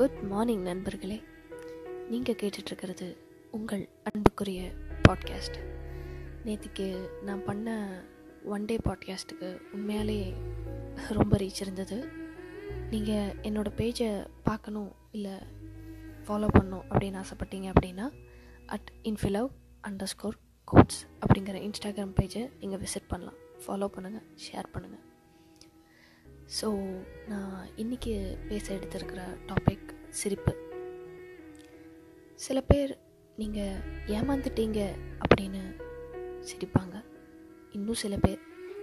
Good morning நண்பர்களே. நீங்கள் கேட்டுட்ருக்கிறது உங்கள் அன்புக்குரிய பாட்காஸ்ட். நேற்றுக்கு நான் பண்ண ஒன் டே பாட்காஸ்ட்டுக்கு உண்மையாலே ரொம்ப ரீச் இருந்தது. நீங்கள் என்னோடய பேஜை பார்க்கணும் இல்லை ஃபாலோ பண்ணணும் அப்படின்னு ஆசைப்பட்டீங்க அப்படின்னா அட் இன்ஃபிலவ் அண்டர் ஸ்கோர் கோட்ஸ் அப்படிங்கிற இன்ஸ்டாகிராம் பேஜை நீங்கள் விசிட் பண்ணலாம். ஃபாலோ பண்ணுங்கள் ஷேர் பண்ணுங்கள் ஸோ நான் இன்றைக்கி பேச எடுத்திருக்கிற டாபிக் சிரிப்பு. சில பேர் நீங்கள் ஏமாந்துட்டீங்க அப்படின்னு சிரிப்பாங்க. இன்னும் சில பேர்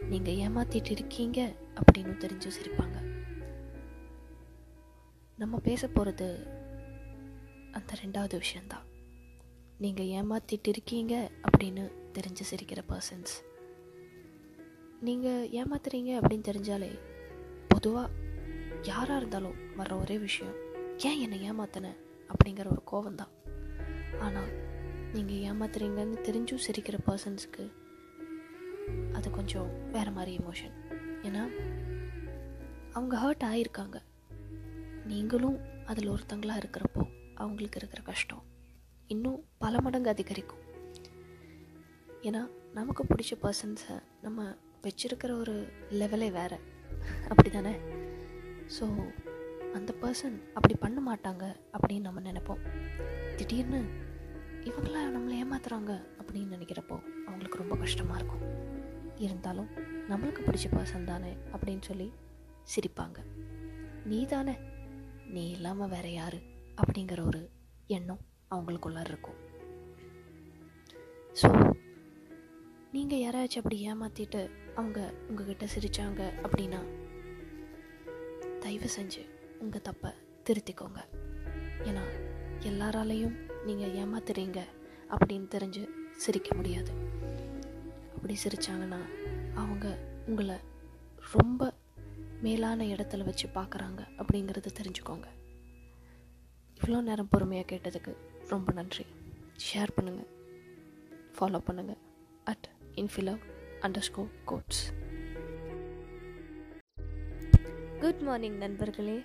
நீங்கள் ஏமாத்திட்டு இருக்கீங்க அப்படின்னு தெரிஞ்சு சிரிப்பாங்க. நம்ம பேச போகிறது அந்த ரெண்டாவது விஷயந்தான் நீங்கள் ஏமாத்திட்டு இருக்கீங்க அப்படின்னு தெரிஞ்சு சிரிக்கிற பர்சன்ஸ் நீங்கள் ஏமாத்துறீங்க அப்படின்னு தெரிஞ்சாலே பொதுவாக யாராக இருந்தாலும் வர்ற ஒரே விஷயம் ஏன் என்னை ஏமாத்தின? அப்படிங்கிற ஒரு கோவம்தான். ஆனால் நீங்கள் ஏமாத்துறீங்கன்னு தெரிஞ்சும் சிரிக்கிற பர்சன்ஸ்க்கு அது கொஞ்சம் வேறு மாதிரி எமோஷன் ஏன்னா அவங்க ஹர்ட் ஆகியிருக்காங்க நீங்களும் அதில் ஒருத்தங்களாக இருக்கிறப்போ அவங்களுக்கு இருக்கிற கஷ்டம் இன்னும் பல மடங்கு அதிகரிக்கும். ஏன்னா நமக்கு பிடிச்ச பர்சன்ஸை நம்ம வச்சுருக்கிற ஒரு லெவலே வேறு. அப்படி தானே ஸோ அந்த பர்சன் அப்படி பண்ண மாட்டாங்க அப்படின்னு நம்ம நினைப்போம். திடீர்னு இவங்களா நம்மளை ஏமாத்துறாங்க அப்படின்னு நினைக்கிறப்போ அவங்களுக்கு ரொம்ப கஷ்டமாக இருக்கும். இருந்தாலும் நம்மளுக்கு பிடிச்ச பர்சன் தானே அப்படின்னு சொல்லி சிரிப்பாங்க. நீ தானே? நீ இல்லாமல் வேற யாரு? அப்படிங்கிற ஒரு எண்ணம் அவங்களுக்குள்ள இருக்கும். ஸோ நீங்கள் யாராச்சும் அப்படி ஏமாற்றிட்டு அவங்க உங்ககிட்ட சிரித்தாங்க அப்படின்னா தயவு செஞ்சு உங்கள் தப்பை திருத்திக்கோங்க. ஏன்னா எல்லாராலையும் நீங்கள் ஏமாத்துறீங்க அப்படின்னு தெரிஞ்சு சிரிக்க முடியாது. அப்படி சிரித்தாங்கன்னா அவங்க உங்களை ரொம்ப மேலான இடத்துல வச்சு பார்க்குறாங்க அப்படிங்கிறத தெரிஞ்சுக்கோங்க. இவ்வளோ நேரம் பொறுமையாக கேட்டதுக்கு ரொம்ப நன்றி. ஷேர் பண்ணுங்கள் ஃபாலோ பண்ணுங்கள் at infilove underscore quotes good morning நண்பர்களே.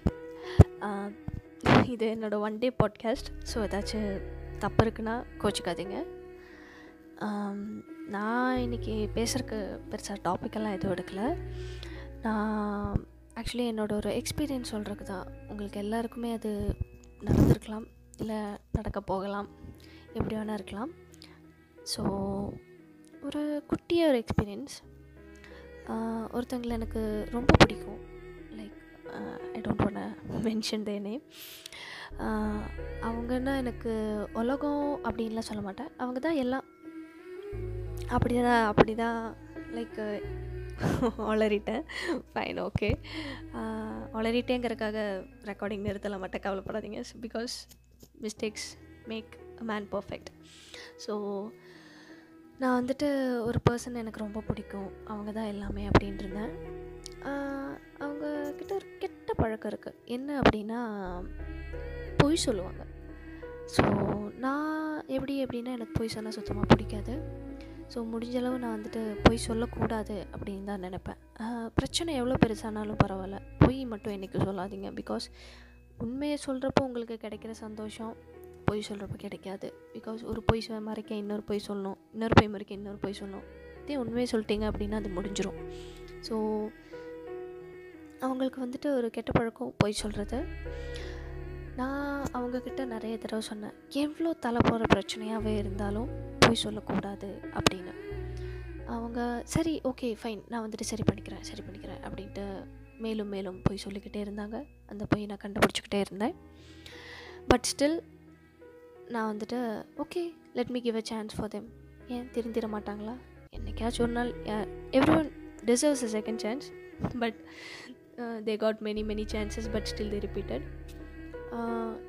இது என்னோடய ஒன் டே பாட்காஸ்ட் ஸோ ஏதாச்சும் தப்பு இருக்குன்னா கோச்சிக்காதீங்க. நான் இன்றைக்கி பேசுகிறக்கு பெருசாக டாப்பிக்கெல்லாம் எதுவும் எடுக்கலை. நான் ஆக்சுவலி என்னோட ஒரு எக்ஸ்பீரியன்ஸ் சொல்கிறதுக்கு தான். உங்களுக்கு எல்லாருக்குமே அது நடந்திருக்கலாம். இல்லை நடக்க போகலாம். எப்படி வேணால் இருக்கலாம். ஸோ ஒரு குட்டிய ஒரு எக்ஸ்பீரியன்ஸ் ஒருத்தங்களை எனக்கு ரொம்ப பிடிக்கும். Like I don't want mention the name அவங்கன்னா எனக்கு உலகம் அப்படின்லாம் சொல்ல மாட்டேன். அவங்க தான் எல்லாம். அப்படி தான் அப்படி தான் லைக் ஒளரிட்டேன் ஃபைன் ஓகே ஒளரிட்டேங்கிறதுக்காக ரெக்கார்டிங் நிறுத்தல மட்டும் கவலைப்படாதீங்க. Because mistakes make a man perfect so நான் வந்துட்டு ஒரு பர்சன் எனக்கு ரொம்ப பிடிக்கும். அவங்க தான் எல்லாமே அப்படின்ட்டு இருந்தேன் அவங்க கிட்ட ஒரு கெட்ட பழக்கம் இருக்குது என்ன அப்படின்னா பொய் சொல்லுவாங்க. ஸோ நான் எப்படி எப்படின்னா எனக்கு பொய் சொன்னால் சுத்தமாக பிடிக்காது. ஸோ முடிஞ்சளவு நான் வந்துட்டு பொய் சொல்லக்கூடாது அப்படின்னு தான் நினைப்பேன். பிரச்சனை எவ்வளோ பெருசானாலும் பரவாயில்ல. பொய் மட்டும் என்றைக்கும் சொல்லாதீங்க. பிகாஸ் உண்மையை சொல்கிறப்போ உங்களுக்கு கிடைக்கிற சந்தோஷம் பொய் சொல்கிறப்ப கிடைக்காது. பிகாஸ் ஒரு பொய் மறைக்க இன்னொரு பொய் சொல்லணும். இன்னொரு பொய் மறைக்க இன்னொரு பொய் சொல்லணும். இதே உண்மையை சொல்லிட்டீங்க அப்படின்னா அது முடிஞ்சிடும் ஸோ அவங்களுக்கு வந்துட்டு ஒரு கெட்ட பழக்கம் பொய் சொல்கிறது நான் அவங்கக்கிட்ட நிறைய தடவை சொன்னேன் எவ்வளோ தலை போகிற பிரச்சனையாகவே இருந்தாலும் பொய் சொல்லக்கூடாது அப்படின்னு. அவங்க சரி ஓகே ஃபைன் நான் வந்துட்டு சரி பண்ணிக்கிறேன் சரி பண்ணிக்கிறேன் அப்படின்ட்டு மேலும் மேலும் பொய் சொல்லிக்கிட்டே இருந்தாங்க. அந்த பொய் நான் கண்டுபிடிச்சிக்கிட்டே இருந்தேன். பட் ஸ்டில் நான் வந்துட்டு okay let me give a chance for them ஏன் திருந்திட மாட்டாங்களா? என்னைக்காச்சும் ஒரு நாள் everyone deserves a second chance but they got many many chances but still the repeated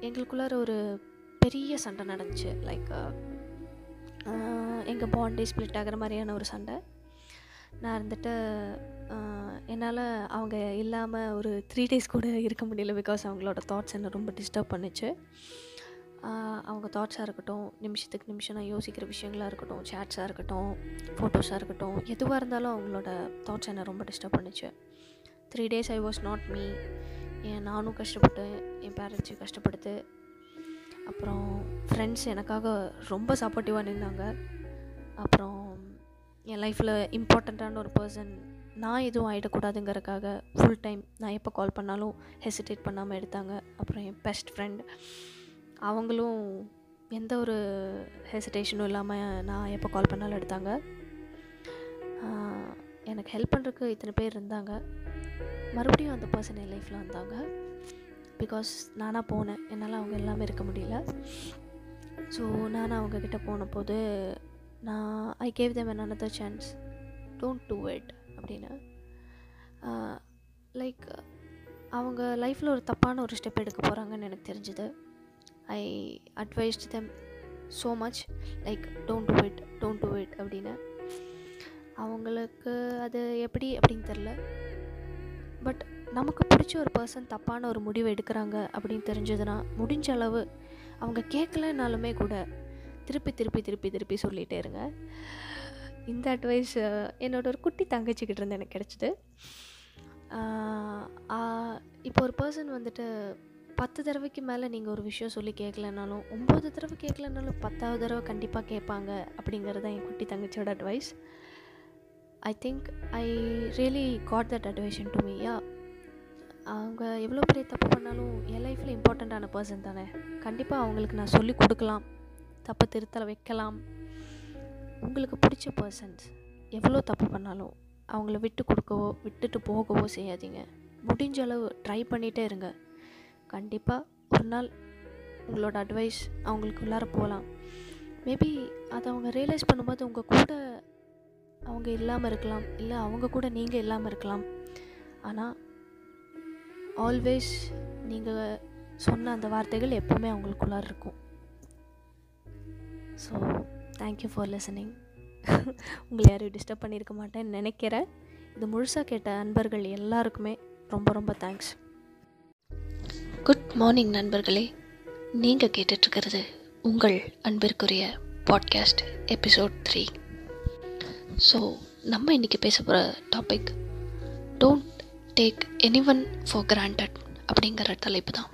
எங்களுக்குள்ளார ஒரு பெரிய சண்டை நடந்துச்சு. லைக் எங்கள் பாண்டே ஸ்ப்ளிட் ஆகிற மாதிரியான ஒரு சண்டை. நான் இருந்துட்டு என்னால் அவங்க இல்லாமல் ஒரு த்ரீ டேஸ் கூட இருக்க முடியல பிகாஸ் அவங்களோட தாட்ஸ் என்னை ரொம்ப டிஸ்டர்ப் பண்ணுச்சு. அவங்க தாட்ஸாக இருக்கட்டும் நிமிஷத்துக்கு நிமிஷம் நான் யோசிக்கிற விஷயங்களாக இருக்கட்டும் சேட்ஸாக இருக்கட்டும் ஃபோட்டோஸாக இருக்கட்டும் எதுவாக இருந்தாலும் அவங்களோட தாட்ஸ் என்னை ரொம்ப டிஸ்டர்ப் பண்ணுச்சு. Three days I was not me ஏன் நானும் கஷ்டப்பட்டு என் பேரண்ட்ஸையும் கஷ்டப்படுத்து. அப்புறம் ஃப்ரெண்ட்ஸ் எனக்காக ரொம்ப சப்போர்ட்டிவாக நின்னாங்க. அப்புறம் என் லைஃப்பில் இம்பார்ட்டண்ட்டான ஒரு பர்சன் நான் எதுவும் ஆகிடக்கூடாதுங்கிறதுக்காக ஃபுல் டைம் நான் எப்போ கால் பண்ணாலும் ஹெசிடேட் பண்ணாமல் எடுத்தாங்க. அப்புறம் என் பெஸ்ட் ஃப்ரெண்ட் அவங்களும் எந்த ஒரு ஹெசிடேஷனும் இல்லாமல் நான் எப்போ கால் பண்ணாலும் எடுத்தாங்க. எனக்கு ஹெல்ப் பண்ணுறதுக்கு இத்தனை பேர் இருந்தாங்க. மறுபடியும் அந்த பர்சன் என் லைஃப்பில் வந்தாங்க. பிகாஸ் நானாக போனேன். என்னால் அவங்க எல்லாமே இருக்க முடியல. ஸோ நான் அவங்கக்கிட்ட போன போது நான் I gave them another chance don't do it அப்படின்னு. லைக் அவங்க லைஃப்பில் ஒரு தப்பான ஒரு ஸ்டெப் எடுக்க போகிறாங்கன்னு எனக்கு தெரிஞ்சுது. I advised them so much like don't do it don't do it அப்படின்னு. அவங்களுக்கு அது எப்படி அப்படின்னு தெரில பட் நமக்கு பிடிச்ச ஒரு பர்சன் தப்பான ஒரு முடிவு எடுக்கிறாங்க அப்படின்னு தெரிஞ்சதுன்னா முடிஞ்ச அளவு அவங்க கேட்கலனாலுமே கூட திருப்பி திருப்பி திருப்பி திருப்பி சொல்லிகிட்டே இருங்க. இந்த அட்வைஸ் என்னோட ஒரு குட்டி தங்கச்சிக்கிட்ட இருந்து எனக்கு கிடச்சிது. இப்போ ஒரு பர்சன் வந்துட்டு பத்து தடவைக்கு மேலே நீங்கள் ஒரு விஷயம் சொல்லி கேட்கலனாலும் ஒம்பது தடவை கேட்கலனாலும் பத்தாவது தடவை கண்டிப்பாக கேட்பாங்க அப்படிங்கிறது தான் என் குட்டி தங்கச்சியோட advice I think I really got that advice to me yeah அவங்க எவ்வளோ பெரிய தப்பு பண்ணாலும் என் லைஃப்பில் இம்பார்ட்டண்ட்டான பர்சன் தானே. கண்டிப்பாக அவங்களுக்கு நான் சொல்லி கொடுக்கலாம். தப்பை திருத்தலை வைக்கலாம். உங்களுக்கு பிடிச்ச பர்சன்ஸ் எவ்வளோ தப்பு பண்ணாலும் அவங்கள விட்டு கொடுக்கவோ விட்டுட்டு போகவோ செய்யாதீங்க. முடிஞ்ச அளவு ட்ரை பண்ணிகிட்டே இருங்க. கண்டிப்பாக ஒரு நாள் உங்களோட அட்வைஸ் அவங்களுக்கு உள்ளார போகலாம் மேபி அதை அவங்க ரியலைஸ் பண்ணும்போது உங்கள் கூட அவங்க இல்லாமல் இருக்கலாம். இல்லை அவங்க கூட நீங்கள் இல்லாமல் இருக்கலாம். ஆனால் ஆல்வேஸ் நீங்கள் சொன்ன அந்த வார்த்தைகள் எப்போவுமே அவங்களுக்குள்ளார இருக்கும். ஸோ தேங்க்யூ ஃபார் லிசனிங் உங்களை யாரையும் டிஸ்டர்ப் பண்ணியிருக்க மாட்டேன்னு நினைக்கிறேன். இது முழுசாக கேட்ட அன்பர்கள் எல்லாருக்குமே ரொம்ப ரொம்ப தேங்க்ஸ் குட் மார்னிங் நண்பர்களே. நீங்கள் கேட்டுட்ருக்கிறது உங்கள் அன்பிற்குரிய பாட்காஸ்ட் எபிசோட் த்ரீ ஸோ நம்ம இன்றைக்கி பேச போகிற topic don't take anyone for granted அப்படிங்கிற தலைப்பு தான்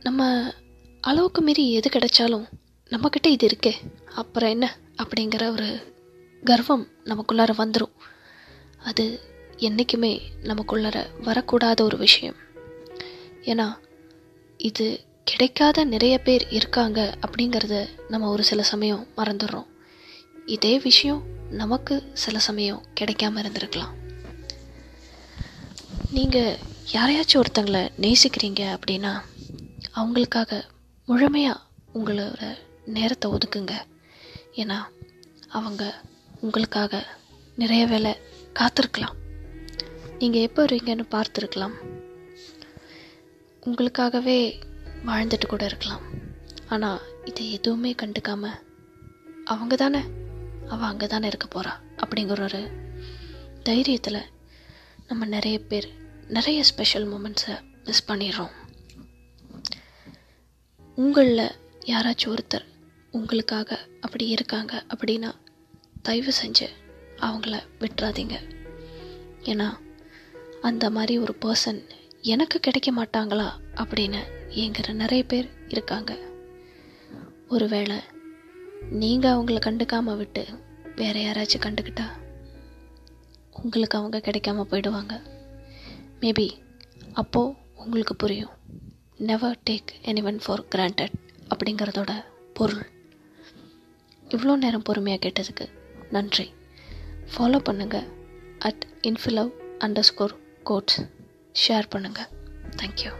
நம்ம அளவுக்கு மீறி எது கிடைச்சாலும் நம்மக்கிட்ட இது இருக்கே அப்புறம் என்ன அப்படிங்கிற ஒரு கர்வம் நமக்குள்ளார வந்துடும் அது என்றைக்குமே நமக்குள்ளார வரக்கூடாத ஒரு விஷயம். ஏன்னா இது கிடைக்காத நிறைய பேர் இருக்காங்க அப்படிங்கிறத நம்ம ஒரு சில சமயம் மறந்துடுறோம். இதே விஷயம் நமக்கு சில சமயம் கிடைக்காம இருந்திருக்கலாம். நீங்கள் யாரையாச்சும் ஒருத்தங்களை நேசிக்கிறீங்க அப்படின்னா அவங்களுக்காக முழுமையாக உங்களோட நேரத்தை ஒதுக்குங்க. ஏன்னா அவங்க உங்களுக்காக நிறைய வேலை காத்திருக்கலாம். நீங்கள் எப்போ வருவீங்கன்னு பார்த்துருக்கலாம். உங்களுக்காகவே வாழ்ந்துட்டு கூட இருக்கலாம். ஆனால் இதை எதுவுமே கண்டுக்காம அவங்க தானே அவள் அங்கே தானே இருக்க போகிறா அப்படிங்கிற ஒரு தைரியத்தில் நம்ம நிறைய பேர் நிறைய ஸ்பெஷல் மூமெண்ட்ஸை மிஸ் பண்ணிடுறோம். உங்களில் யாராச்சும் ஒருத்தர் உங்களுக்காக அப்படி இருக்காங்க அப்படின்னா தயவு செஞ்சு அவங்கள விட்டுறாதீங்க. ஏன்னா அந்த மாதிரி ஒரு பர்சன் எனக்கு கிடைக்க மாட்டாங்களா அப்படின்னு ஏங்கிற நிறைய பேர் இருக்காங்க. ஒருவேளை நீங்கள் அவங்கள கண்டுக்காம விட்டு வேற யாராச்சும் கண்டுக்கிட்டா உங்களுக்கு அவங்க கிடைக்காம போயிடுவாங்க. மேபி அப்போது உங்களுக்கு புரியும். Never take anyone for granted அப்படிங்கிறதோட பொருள். இவ்வளோ நேரம் பொறுமையாக கேட்டதுக்கு நன்றி. ஃபாலோ பண்ணுங்கள் at infilove underscore quotes share பண்ணுங்கள் தேங்க்யூ